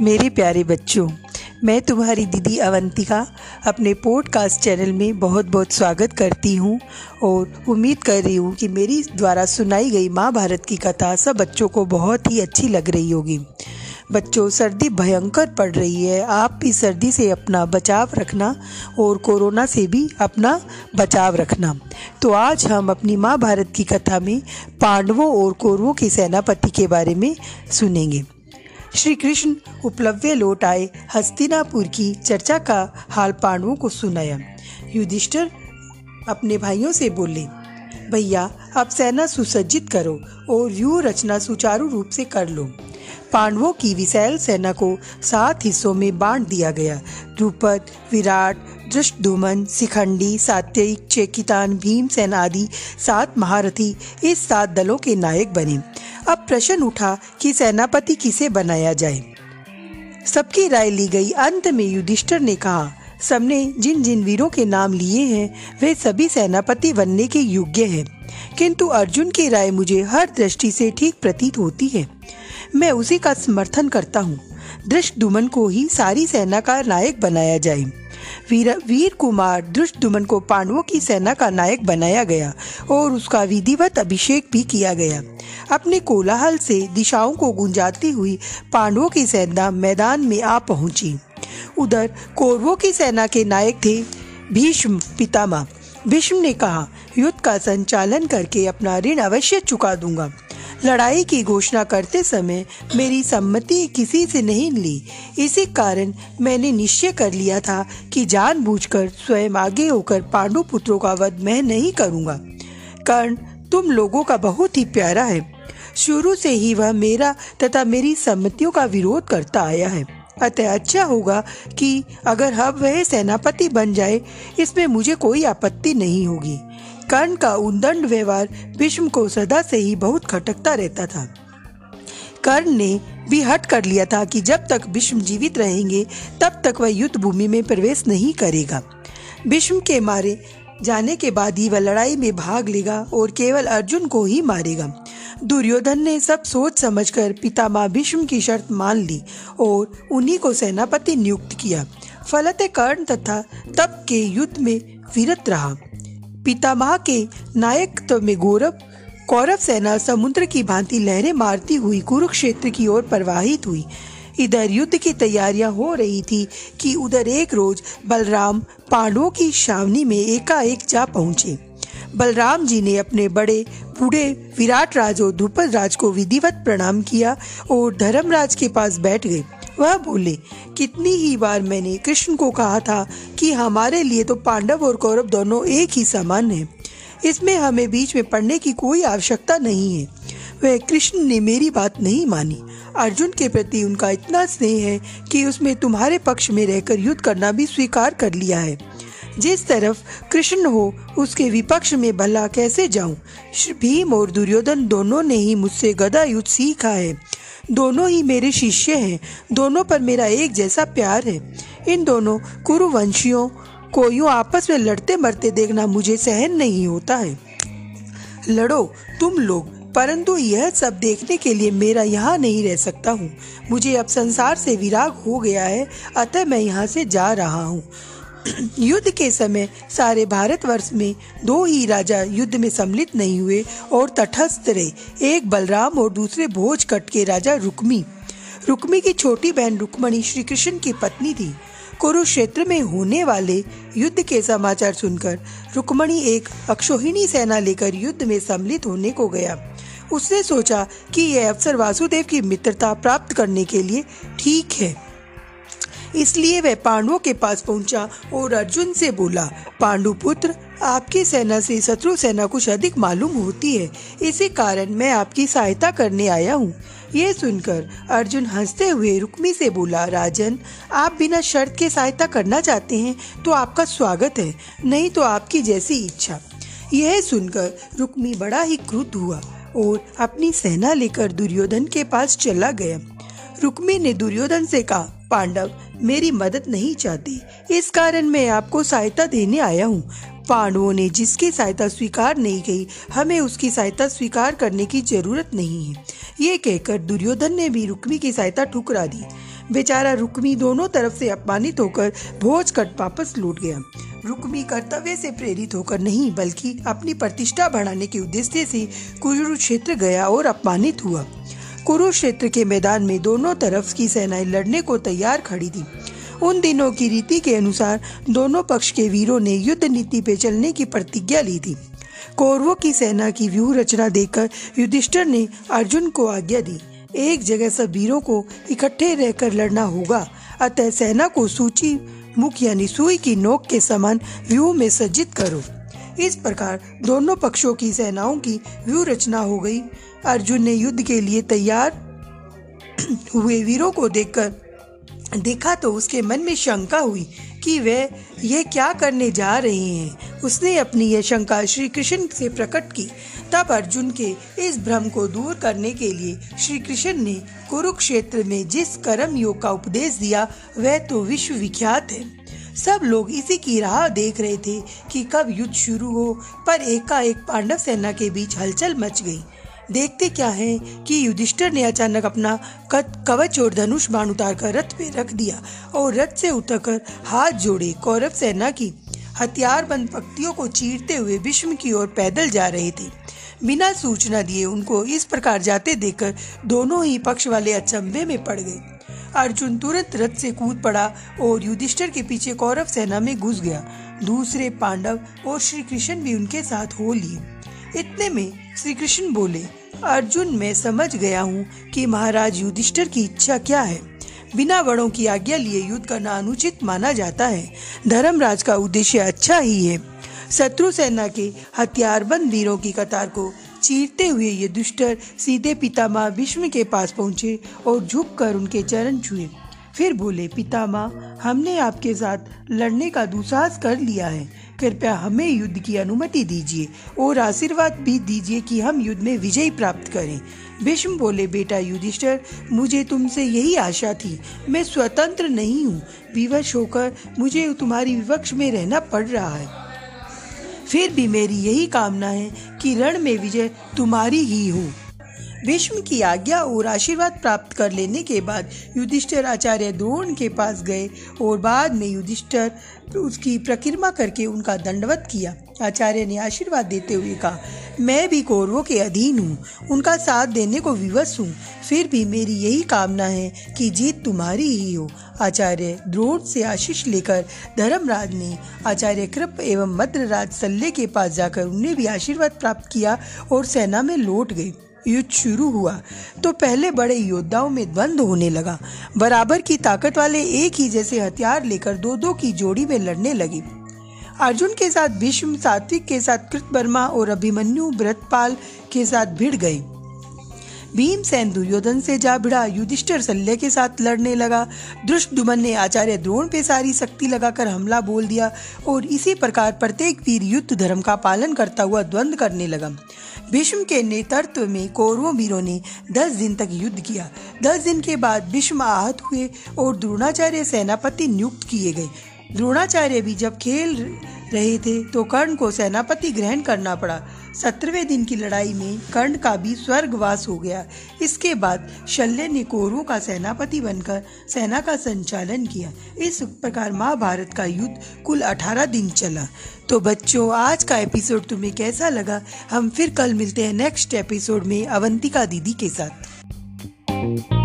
मेरे प्यारे बच्चों, मैं तुम्हारी दीदी अवंतिका अपने पॉडकास्ट चैनल में बहुत बहुत स्वागत करती हूँ और उम्मीद कर रही हूँ कि मेरी द्वारा सुनाई गई माँ भारत की कथा सब बच्चों को बहुत ही अच्छी लग रही होगी। बच्चों, सर्दी भयंकर पड़ रही है, आप भी सर्दी से अपना बचाव रखना और कोरोना से भी अपना बचाव रखना। तो आज हम अपनी माँ भारत की कथा में पांडवों और कौरवों के सेनापति के बारे में सुनेंगे। श्री कृष्ण उपलब्ध लौट आए हस्तिनापुर की चर्चा का हाल पांडवों को सुनाया। युधिष्ठिर अपने भाइयों से बोले, भैया, अब सेना सुसज्जित करो और व्यू रचना सुचारू रूप से कर लो। पांडवों की विशाल सेना को सात हिस्सों में बांट दिया गया। द्रुपद, विराट दृष्टुमन शिखंडी सात्ययिक चेकितान, भीमसेन आदि सात महारथी इस सात दलों के नायक बने। अब प्रश्न उठा कि सेनापति किसे बनाया जाए। सबकी राय ली गई। अंत में युधिष्ठर ने कहा, सबने जिन जिन वीरों के नाम लिए हैं, वे सभी सेनापति बनने के योग्य हैं। किंतु अर्जुन की राय मुझे हर दृष्टि से ठीक प्रतीत होती है। मैं उसी का समर्थन करता हूँ। दृष्ट दुमन को ही सारी सेना का नायक बनाया जाए। वीर वीर कुमार दुष्टुमन को पांडवों की सेना का नायक बनाया गया और उसका विधिवत अभिषेक भी किया गया। अपने कोलाहल से दिशाओं को गुंजाती हुई पांडवों की सेना मैदान में आ पहुँची। उधर कौरवों की सेना के नायक थे भीष्म पितामह। भीष्म ने कहा, युद्ध का संचालन करके अपना ऋण अवश्य चुका दूँगा। लड़ाई की घोषणा करते समय मेरी सम्मति किसी से नहीं ली इसी कारण मैंने निश्चय कर लिया था कि जानबूझकर स्वयं आगे होकर पांडु पुत्रों का वध मैं नहीं करूँगा। कर्ण, तुम लोगों का बहुत ही प्यारा है। शुरू से ही वह मेरा तथा मेरी सम्मतियों का विरोध करता आया है। अतः अच्छा होगा कि अगर हम वह सेनापति बन जाए, इसमें मुझे कोई आपत्ति नहीं होगी। कर्ण का उदंड व्यवहार भीष्म को सदा से ही बहुत खटकता रहता था। कर्ण ने भी हट कर लिया था कि जब तक भीष्म जीवित रहेंगे, तब तक वह युद्ध भूमि में प्रवेश नहीं करेगा। भीष्म के मारे जाने के बाद ही वह लड़ाई में भाग लेगा और केवल अर्जुन को ही मारेगा। दुर्योधन ने सब सोच समझकर पितामह भीष्म की शर्त मान ली और उन्हीं को सेनापति नियुक्त किया। फलत कर्ण तथा तब के युद्ध में वीरत रहा। पितामह के नायकत्व में गौरव कौरव सेना समुद्र की भांति लहरें मारती हुई कुरुक्षेत्र की ओर प्रवाहित हुई। इधर युद्ध की तैयारियाँ हो रही थी कि उधर एक रोज बलराम पांडवों की छावनी में एकाएक जा पहुँचे। बलराम जी ने अपने बड़े बूढ़े विराट राज और ध्रुपद राज को विधिवत प्रणाम किया और धर्मराज के पास बैठ गए। वह बोले, कितनी ही बार मैंने कृष्ण को कहा था कि हमारे लिए तो पांडव और कौरव दोनों एक ही समान है। इसमें हमें बीच में पढ़ने की कोई आवश्यकता नहीं है। वह कृष्ण ने मेरी बात नहीं मानी। अर्जुन के प्रति उनका इतना स्नेह है कि उसमें तुम्हारे पक्ष में रहकर युद्ध करना भी स्वीकार कर लिया है। जिस तरफ़ कृष्ण हो, उसके विपक्ष में भला कैसे जाऊँ? भीम और दुर्योधन दोनों ने ही मुझसे गदा युद्ध सीखा है। दोनों ही मेरे शिष्य हैं। दोनों पर मेरा एक जैसा प्यार है। इन दोनों कुरुवंशियों को यूँ आपस में लड़ते मरते देखना मुझे सहन नहीं होता है। लड़ो तुम लोग, परंतु यह सब देखने के लिए मेरा यहाँ नहीं रह सकता हूँ। मुझे अब संसार से विराग हो गया है, अतः मैं यहाँ से जा रहा हूँ। युद्ध के समय सारे भारतवर्ष में दो ही राजा युद्ध में सम्मिलित नहीं हुए और तटस्थ रहे। एक बलराम और दूसरे भोज कट के राजा रुक्मी। रुक्मी की छोटी बहन रुक्मणी श्री कृष्ण की पत्नी थी। कुरुक्षेत्र में होने वाले युद्ध के समाचार सुनकर रुक्मणी एक अक्षोहिणी सेना लेकर युद्ध में सम्मिलित होने को गया। उसने सोचा कि यह अवसर वासुदेव की मित्रता प्राप्त करने के लिए ठीक है। इसलिए वह पांडवों के पास पहुँचा और अर्जुन से बोला, पांडु पुत्र, आपकी सेना से शत्रु सेना कुछ अधिक मालूम होती है। इसी कारण मैं आपकी सहायता करने आया हूँ। ये सुनकर अर्जुन हँसते हुए रुक्मी से बोला, राजन, आप बिना शर्त के सहायता करना चाहते हैं तो आपका स्वागत है, नहीं तो आपकी जैसी इच्छा। यह सुनकर रुक्मी बड़ा ही क्रुद्ध हुआ और अपनी सेना लेकर दुर्योधन के पास चला गया। रुक्मी ने दुर्योधन से कहा, पांडव मेरी मदद नहीं चाहती। इस कारण मैं आपको सहायता देने आया हूँ। पांडवों ने जिसकी सहायता स्वीकार नहीं की, हमें उसकी सहायता स्वीकार करने की ज़रूरत नहीं है। ये कहकर दुर्योधन ने भी रुक्मी की सहायता ठुकरा दी। बेचारा रुक्मी दोनों तरफ़ से अपमानित होकर भोज कट वापस लौट गया। रुक्मी कर्तव्य से प्रेरित होकर नहीं, बल्कि अपनी प्रतिष्ठा बढ़ाने के उद्देश्य से कुरुक्षेत्र गया और अपमानित हुआ। कुरुक्षेत्र के मैदान में दोनों तरफ़ की सेनाएँ लड़ने को तैयार खड़ी थी। उन दिनों की रीति के अनुसार दोनों पक्ष के वीरों ने युद्ध नीति पे चलने की प्रतिज्ञा ली थी। कौरवों की सेना की व्यूह रचना देखकर युधिष्ठर ने अर्जुन को आज्ञा दी, एक जगह सब वीरों को इकट्ठे रहकर लड़ना होगा, अतः सेना को सूची मुख यानी सुई की नोक के समान व्यूह में सज्जित करो। इस प्रकार दोनों पक्षों की सेनाओं की व्यूह रचना हो गई। अर्जुन ने युद्ध के लिए तैयार हुए वीरों को देखकर देखा तो उसके मन में शंका हुई कि वे यह क्या करने जा रहे हैं। उसने अपनी यह शंका श्री कृष्ण से प्रकट की। तब अर्जुन के इस भ्रम को दूर करने के लिए श्री कृष्ण ने कुरुक्षेत्र में जिस कर्म योग का उपदेश दिया, वह तो विश्व विख्यात है। सब लोग इसी की राह देख रहे थे कि कब युद्ध शुरू हो, पर एकाएक पांडव सेना के बीच हलचल मच गई। देखते क्या है कि युधिष्ठर ने अचानक अपना कवच और धनुष बाण उतार कर रथ पे रख दिया और रथ से उतरकर हाथ जोड़े, कौरव सेना की हथियार बंद पक्तियों को चीरते हुए भीष्म की ओर पैदल जा रहे थे। बिना सूचना दिए उनको इस प्रकार जाते देखकर दोनों ही पक्ष वाले अचंभे में पड़ गए। अर्जुन तुरंत रथ से कूद पड़ा और युधिष्ठर के पीछे कौरव सेना में घुस गया। दूसरे पांडव और श्री कृष्ण भी उनके साथ हो लिए। इतने में श्री कृष्ण बोले अर्जुन मैं समझ गया हूँ कि महाराज युधिष्ठिर की इच्छा क्या है। बिना बड़ों की आज्ञा लिए युद्ध करना अनुचित माना जाता है। धर्मराज का उद्देश्य अच्छा ही है। शत्रु सेना के हथियारबंद वीरों की कतार को चीरते हुए ये दुष्टर सीधे पितामह भीष्म के पास पहुँचे और झुककर उनके चरण छुए। फिर बोले, पितामह, हमने आपके साथ लड़ने का दुसाहस कर लिया है। कृपया हमें युद्ध की अनुमति दीजिए और आशीर्वाद भी दीजिए कि हम युद्ध में विजय प्राप्त करें। भीष्म बोले, बेटा युधिष्ठर, मुझे तुमसे यही आशा थी। मैं स्वतंत्र नहीं हूँ। विवश होकर मुझे तुम्हारी विवक्ष में रहना पड़ रहा है। फिर भी मेरी यही कामना है कि रण में विजय तुम्हारी ही हो। भीष्म की आज्ञा और आशीर्वाद प्राप्त कर लेने के बाद युधिष्ठिर आचार्य द्रोण के पास गए और बाद में युधिष्ठिर उसकी प्रक्रिमा करके उनका दंडवत किया। आचार्य ने आशीर्वाद देते हुए कहा, मैं भी कौरवों के अधीन हूँ, उनका साथ देने को विवश हूँ। फिर भी मेरी यही कामना है कि जीत तुम्हारी ही हो। आचार्य द्रोण से आशीष लेकर धर्मराज ने आचार्य कृप एवं मद्रराज सल्ले के पास जाकर उन्हें भी आशीर्वाद प्राप्त किया और सेना में लौट गए। युद्ध शुरू हुआ तो पहले बड़े योद्धाओं में द्वंद होने लगा। बराबर की ताकत वाले एक ही जैसे हथियार लेकर दो दो की जोड़ी में लड़ने लगे। अर्जुन के साथ भीष्म सात्विक के साथ कृतवर्मा और अभिमन्यु व्रतपाल के साथ भिड़ गए भीमसेन दुर्योधन से जा भिड़ा युधिष्ठिर शल्य के साथ लड़ने लगा। दुष्टुमन ने आचार्य द्रोण पे सारी शक्ति लगाकर हमला बोल दिया और इसी प्रकार प्रत्येक वीर युद्ध धर्म का पालन करता हुआ द्वंद्व करने लगा। भीष्म के नेतृत्व में कौरवों वीरों ने दस दिन तक युद्ध किया। दस दिन के बाद भीष्म आहत हुए और द्रोणाचार्य सेनापति नियुक्त किए गए। द्रोणाचार्य भी जब खेल रहे थे तो कर्ण को सेनापति ग्रहण करना पड़ा। सत्रहवें दिन की लड़ाई में कर्ण का भी स्वर्गवास हो गया। इसके बाद शल्य ने कौरवों का सेनापति बनकर सेना का संचालन किया। इस प्रकार महाभारत का युद्ध कुल अठारह दिन चला। तो बच्चों, आज का एपिसोड तुम्हें कैसा लगा? हम फिर कल मिलते हैं नेक्स्ट एपिसोड में अवंतिका दीदी के साथ।